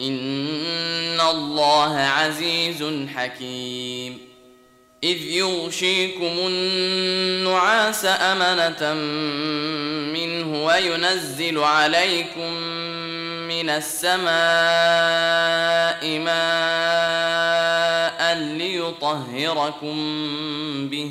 ان الله عزيز حكيم اذ يغشيكم النعاس امنه منه وينزل عليكم من السماء ماء ليطهركم به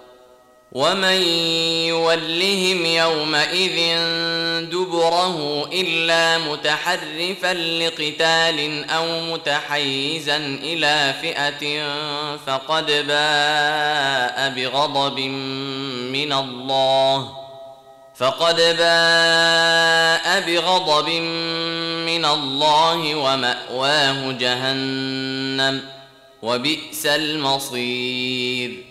ومن يولهم يومئذ دبره الا متحرفا لقتال أو متحيزا إلى فئه فقد باء بغضب من الله فقد باء بغضب من الله وماواه جهنم وبئس المصير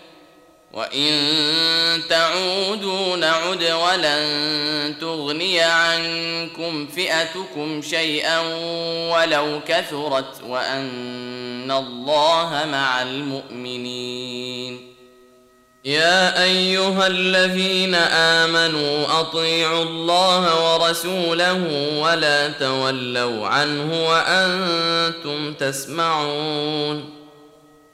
وان تعودوا نعد ولن تغني عنكم فئتكم شيئا ولو كثرت وان الله مع المؤمنين يا ايها الذين امنوا اطيعوا الله ورسوله ولا تولوا عنه وأنتم تسمعون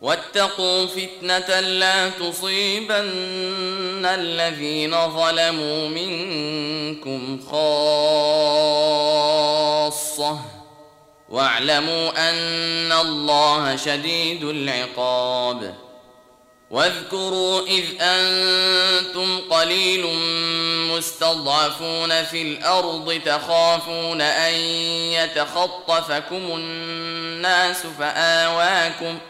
واتقوا فتنة لا تصيبن الذين ظلموا منكم خاصة. واعلموا أن الله شديد العقاب. واذكروا إذ أنتم قليل مستضعفون في الأرض تخافون أن يتخطفكم الناس فاواكم ۖ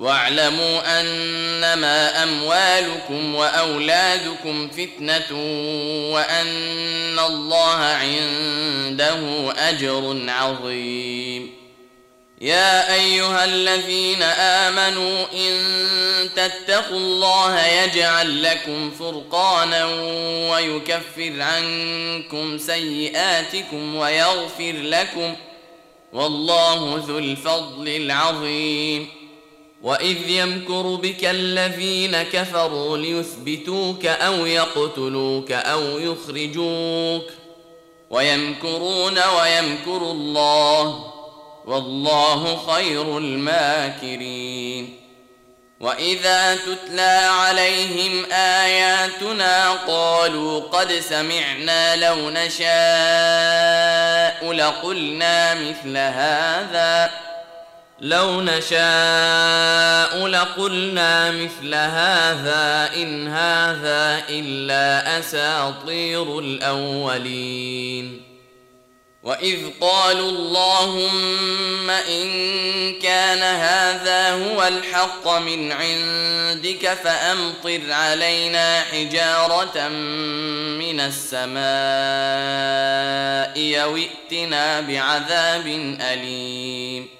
واعلموا أنما أموالكم وأولادكم فتنة وأن الله عنده أجر عظيم. يا أيها الذين آمنوا إن تتقوا الله يجعل لكم فرقانا ويكفر عنكم سيئاتكم ويغفر لكم. والله ذو الفضل العظيم. واذ يمكر بك الذين كفروا ليثبتوك أو يقتلوك أو يخرجوك ويمكرون ويمكر الله والله خير الماكرين واذا تتلى عليهم اياتنا قالوا قد سمعنا لو نشاء لقلنا مثل هذا لو نشاء لقلنا مثل هذا إن هذا إلا أساطير الأولين. وإذ قالوا اللهم إن كان هذا هو الحق من عندك فأمطر علينا حجارة من السماء أو ائتنا بعذاب أليم.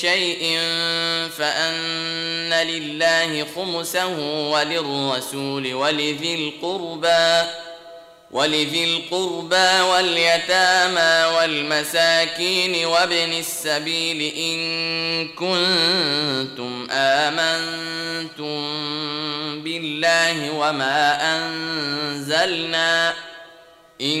شيء فأن لله خمسه وللرسول ولذي القربى ولذي القربى واليتامى والمساكين وابن السبيل إن كنتم آمنتم بالله وما أنزلنا إن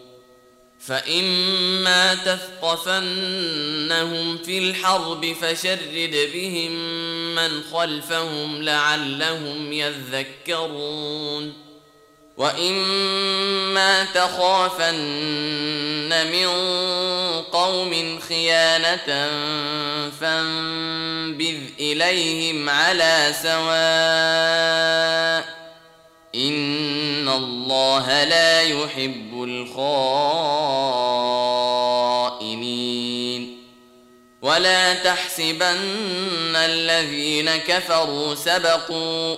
فإما تثقفنهم في الحرب فشرد بهم من خلفهم لعلهم يذكرون وإما تخافن من قوم خيانة فانبذ إليهم على سواء ان الله لا يحب الخائنين ولا تحسبن الذين كفروا سبقوا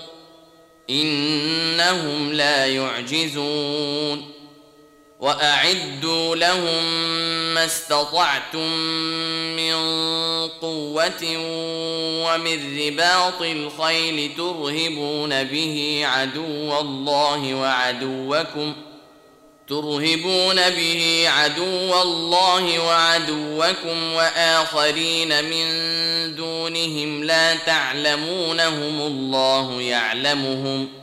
انهم لا يعجزون وأعدوا لهم ما استطعتم من قوة ومن رباط الخيل ترهبون به عدو الله وعدوكم ترهبون به عدو الله وعدوكم وآخرين من دونهم لا تعلمونهم الله يعلمهم ۖ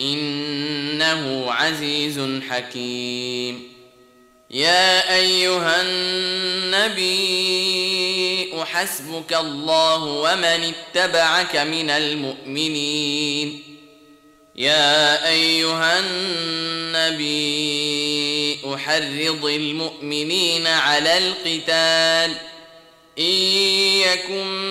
إنه عزيز حكيم. يا أيها النبي حسبك الله ومن اتبعك من المؤمنين. يا أيها النبي أحرض المؤمنين على القتال. إن يكن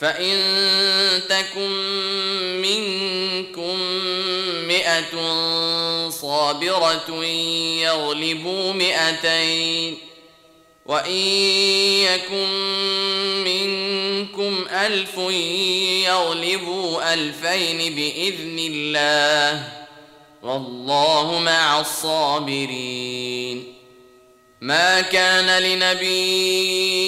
فان تكن منكم مئه صابره يغلبوا مئتين وان يكن منكم الف يغلبوا الفين باذن الله والله مع الصابرين ما كان لنبي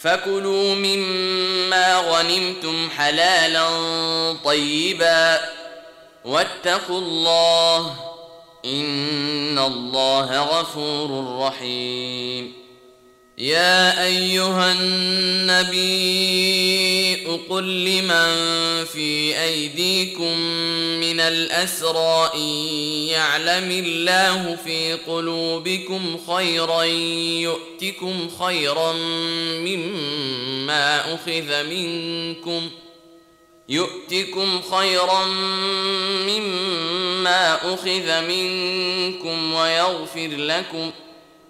فكلوا مما غنمتم حلالا طيبا واتقوا الله إن الله غفور رحيم يا أيها النبي قل لمن في أيديكم من الأسرى إن يعلم الله في قلوبكم خيرا يؤتكم خيرا مما أخذ منكم يؤتكم خيرا مما أخذ منكم ويغفر لكم ۖ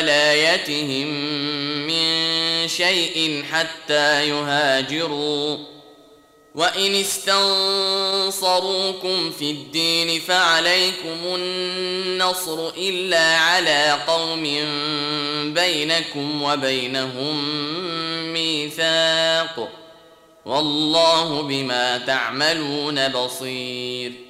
ولايتهم من شيء حتى يهاجروا. وإن استنصروكم في الدين فعليكم النصر إلا على قوم بينكم وبينهم ميثاق ۖ. والله بما تعملون بصير.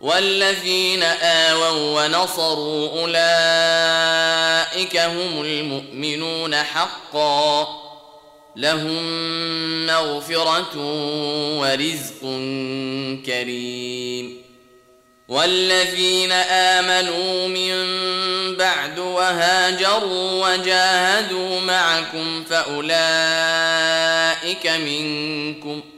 والذين آووا ونصروا أولئك هم المؤمنون حقا. لهم مغفرة ورزق كريم. والذين آمنوا من بعد وهاجروا وجاهدوا معكم فأولئك منكم ۖ.